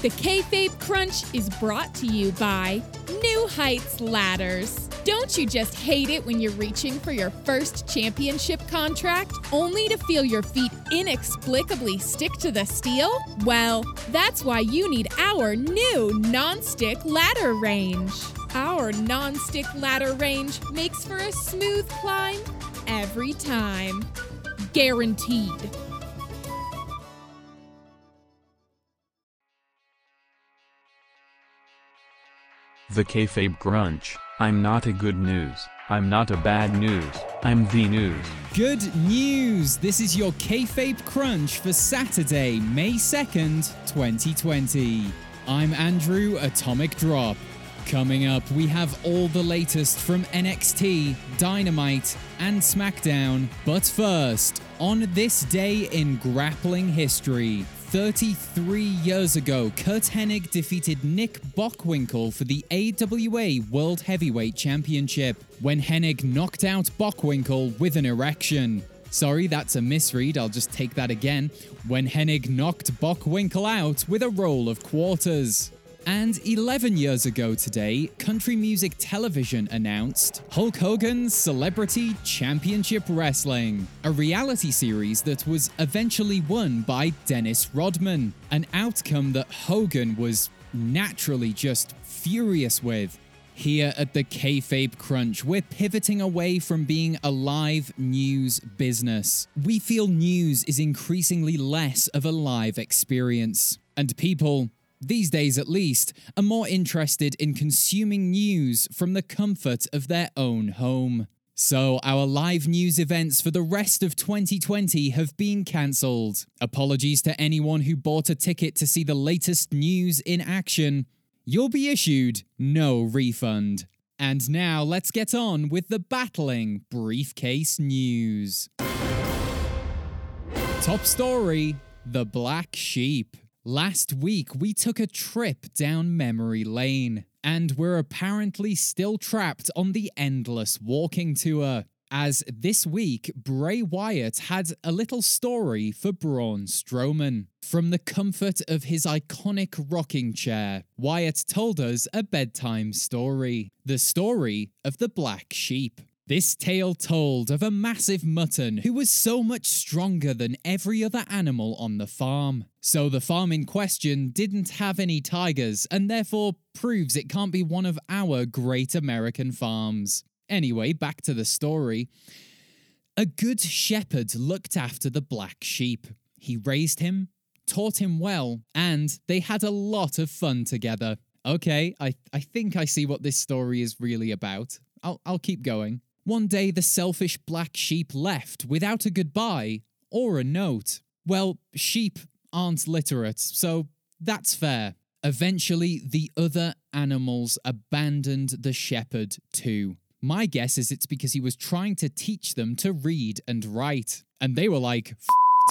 The Kayfabe Crunch is brought to you by New Heights Ladders. Don't you just hate it when you're reaching for your first championship contract only to feel your feet inexplicably stick to the steel? Well, that's why you need our new non-stick ladder range. Our non-stick ladder range makes for a smooth climb every time. Guaranteed. The kayfabe crunch. I'm not a good news. I'm not a bad news. I'm the news. Good news! This is your Kayfabe Crunch for Saturday, May 2nd, 2020. I'm Andrew Atomic Drop. Coming up, we have all the latest from NXT, Dynamite, and SmackDown. But first, on this day in grappling history, 33 years ago, Curt Hennig defeated Nick Bockwinkel for the AWA World Heavyweight Championship when Hennig knocked out Bockwinkel with an erection. Sorry, that's a misread, I'll just take that again. When Hennig knocked Bockwinkel out with a roll of quarters. And 11 years ago today, Country Music Television announced Hulk Hogan's Celebrity Championship Wrestling, a reality series that was eventually won by Dennis Rodman, an outcome that Hogan was naturally just furious with. Here at the Kayfabe Crunch, we're pivoting away from being a live news business. We feel news is increasingly less of a live experience, and people these days at least, are more interested in consuming news from the comfort of their own home. So, our live news events for the rest of 2020 have been cancelled. Apologies to anyone who bought a ticket to see the latest news in action. You'll be issued no refund. And now let's get on with the battling briefcase news. Top story The Black Sheep. Last week, we took a trip down memory lane, and we're apparently still trapped on the endless walking tour. As this week, Bray Wyatt had a little story for Braun Strowman. From the comfort of his iconic rocking chair, Wyatt told us a bedtime story the story of the black sheep. This tale told of a massive mutton who was so much stronger than every other animal on the farm. So the farm in question didn't have any tigers and therefore proves it can't be one of our great American farms. Anyway, back to the story. A good shepherd looked after the black sheep. He raised him, taught him well, and they had a lot of fun together. Okay, I, I think I see what this story is really about. I'll, I'll keep going. One day, the selfish black sheep left without a goodbye or a note. Well, sheep aren't literate, so that's fair. Eventually, the other animals abandoned the shepherd too. My guess is it's because he was trying to teach them to read and write. And they were like,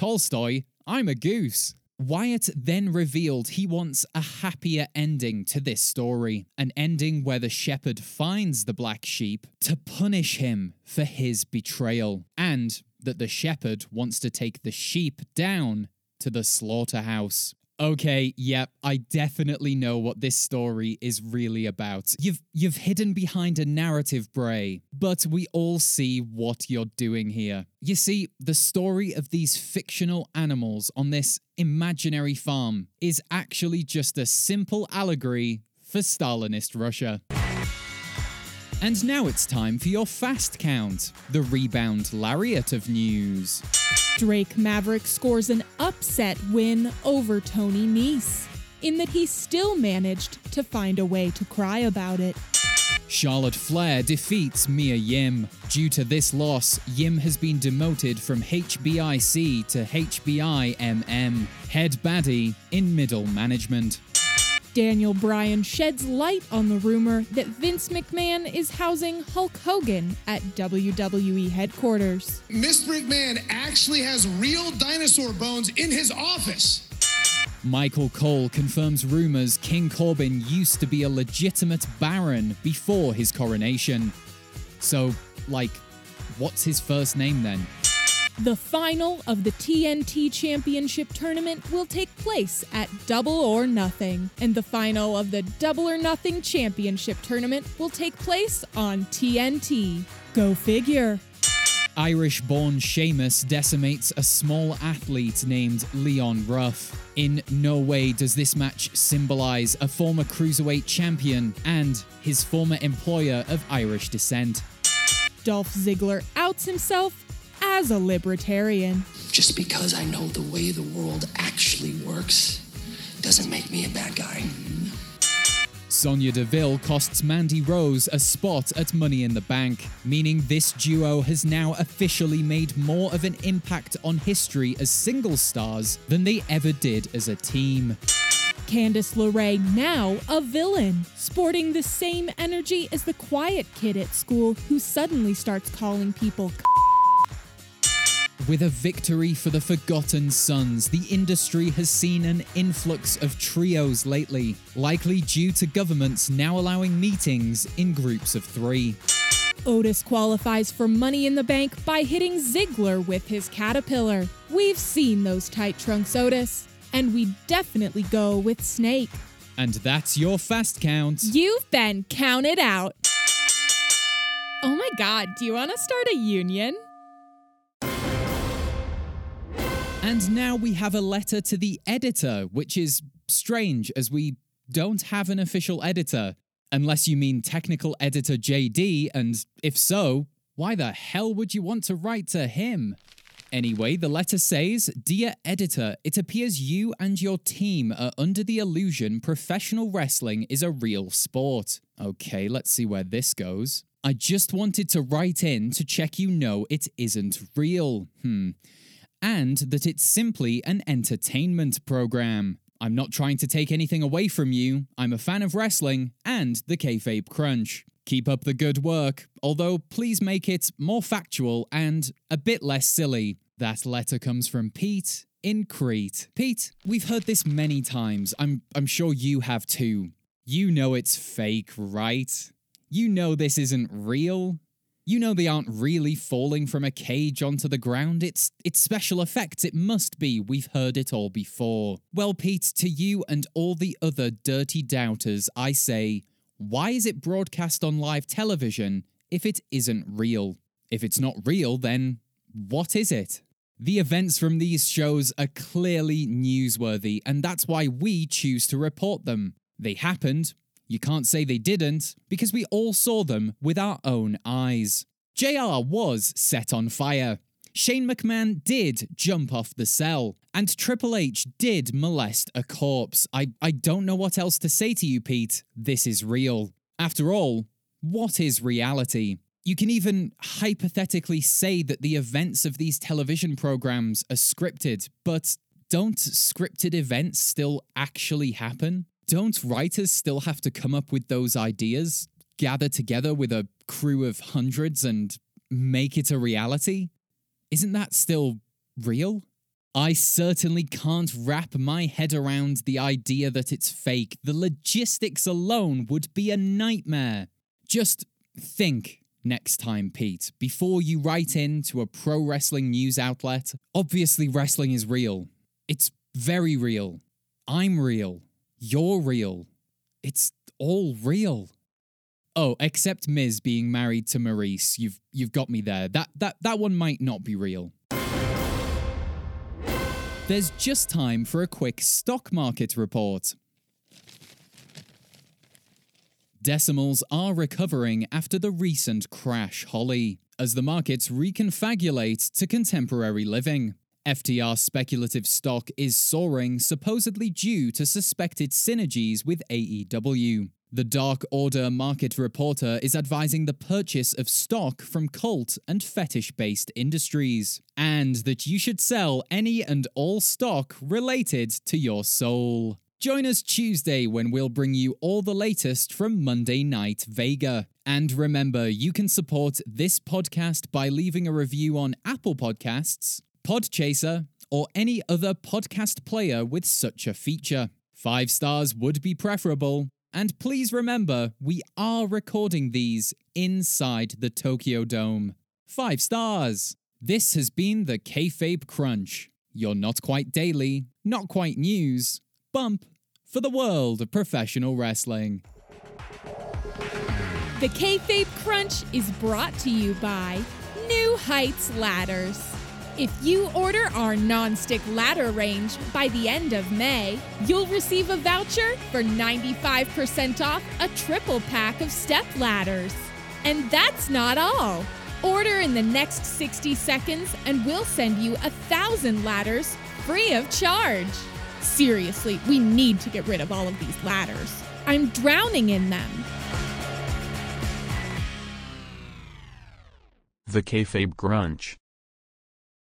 Tolstoy, I'm a goose. Wyatt then revealed he wants a happier ending to this story, an ending where the shepherd finds the black sheep to punish him for his betrayal, and that the shepherd wants to take the sheep down to the slaughterhouse. Okay, yep, I definitely know what this story is really about. You've you've hidden behind a narrative, Bray, but we all see what you're doing here. You see, the story of these fictional animals on this imaginary farm is actually just a simple allegory for Stalinist Russia. And now it's time for your fast count, the rebound lariat of news. Drake Maverick scores an upset win over Tony Nese, in that he still managed to find a way to cry about it. Charlotte Flair defeats Mia Yim. Due to this loss, Yim has been demoted from HBIC to HBIMM, head baddie in middle management. Daniel Bryan sheds light on the rumor that Vince McMahon is housing Hulk Hogan at WWE headquarters. Mr. McMahon actually has real dinosaur bones in his office. Michael Cole confirms rumors King Corbin used to be a legitimate baron before his coronation. So, like, what's his first name then? The final of the TNT Championship tournament will take place at Double or Nothing, and the final of the Double or Nothing Championship tournament will take place on TNT. Go figure. Irish born Sheamus decimates a small athlete named Leon Ruff. In no way does this match symbolize a former cruiserweight champion and his former employer of Irish descent. Dolph Ziggler outs himself as a libertarian. Just because I know the way the world actually works doesn't make me a bad guy. Sonya Deville costs Mandy Rose a spot at Money in the Bank, meaning this duo has now officially made more of an impact on history as single stars than they ever did as a team. Candice LeRae now a villain, sporting the same energy as the quiet kid at school who suddenly starts calling people with a victory for the Forgotten Sons, the industry has seen an influx of trios lately, likely due to governments now allowing meetings in groups of three. Otis qualifies for Money in the Bank by hitting Ziggler with his caterpillar. We've seen those tight trunks, Otis, and we definitely go with Snake. And that's your fast count. You've been counted out. Oh my god, do you want to start a union? And now we have a letter to the editor, which is strange as we don't have an official editor. Unless you mean technical editor JD, and if so, why the hell would you want to write to him? Anyway, the letter says Dear editor, it appears you and your team are under the illusion professional wrestling is a real sport. Okay, let's see where this goes. I just wanted to write in to check you know it isn't real. Hmm and that it's simply an entertainment program. I'm not trying to take anything away from you. I'm a fan of wrestling and the Kayfabe Crunch. Keep up the good work, although please make it more factual and a bit less silly. That letter comes from Pete in Crete. Pete, we've heard this many times. I'm I'm sure you have too. You know it's fake, right? You know this isn't real. You know they aren't really falling from a cage onto the ground. It's it's special effects. It must be. We've heard it all before. Well, Pete, to you and all the other dirty doubters, I say, why is it broadcast on live television if it isn't real? If it's not real, then what is it? The events from these shows are clearly newsworthy, and that's why we choose to report them. They happened, you can't say they didn't, because we all saw them with our own eyes. JR was set on fire. Shane McMahon did jump off the cell, and Triple H did molest a corpse. I, I don't know what else to say to you, Pete. This is real. After all, what is reality? You can even hypothetically say that the events of these television programs are scripted, but don't scripted events still actually happen? Don't writers still have to come up with those ideas, gather together with a crew of hundreds and make it a reality? Isn't that still real? I certainly can't wrap my head around the idea that it's fake. The logistics alone would be a nightmare. Just think next time, Pete, before you write in to a pro wrestling news outlet. Obviously, wrestling is real. It's very real. I'm real. You're real. It's all real. Oh, except Miz being married to Maryse. You've you've got me there. That that that one might not be real. There's just time for a quick stock market report. Decimals are recovering after the recent crash holly, as the markets reconfabulate to contemporary living. FTR speculative stock is soaring, supposedly due to suspected synergies with AEW. The Dark Order market reporter is advising the purchase of stock from cult and fetish based industries, and that you should sell any and all stock related to your soul. Join us Tuesday when we'll bring you all the latest from Monday Night Vega. And remember, you can support this podcast by leaving a review on Apple Podcasts Podchaser, or any other podcast player with such a feature. Five stars would be preferable. And please remember, we are recording these inside the Tokyo Dome. Five stars. This has been the Kayfabe Crunch, You're not quite daily, not quite news bump for the world of professional wrestling. The Kayfabe Crunch is brought to you by New Heights Ladders. If you order our non-stick ladder range by the end of May, you'll receive a voucher for 95% off a triple pack of step ladders. And that's not all. Order in the next 60 seconds and we'll send you a thousand ladders free of charge. Seriously, we need to get rid of all of these ladders. I'm drowning in them. The Kayfabe Crunch.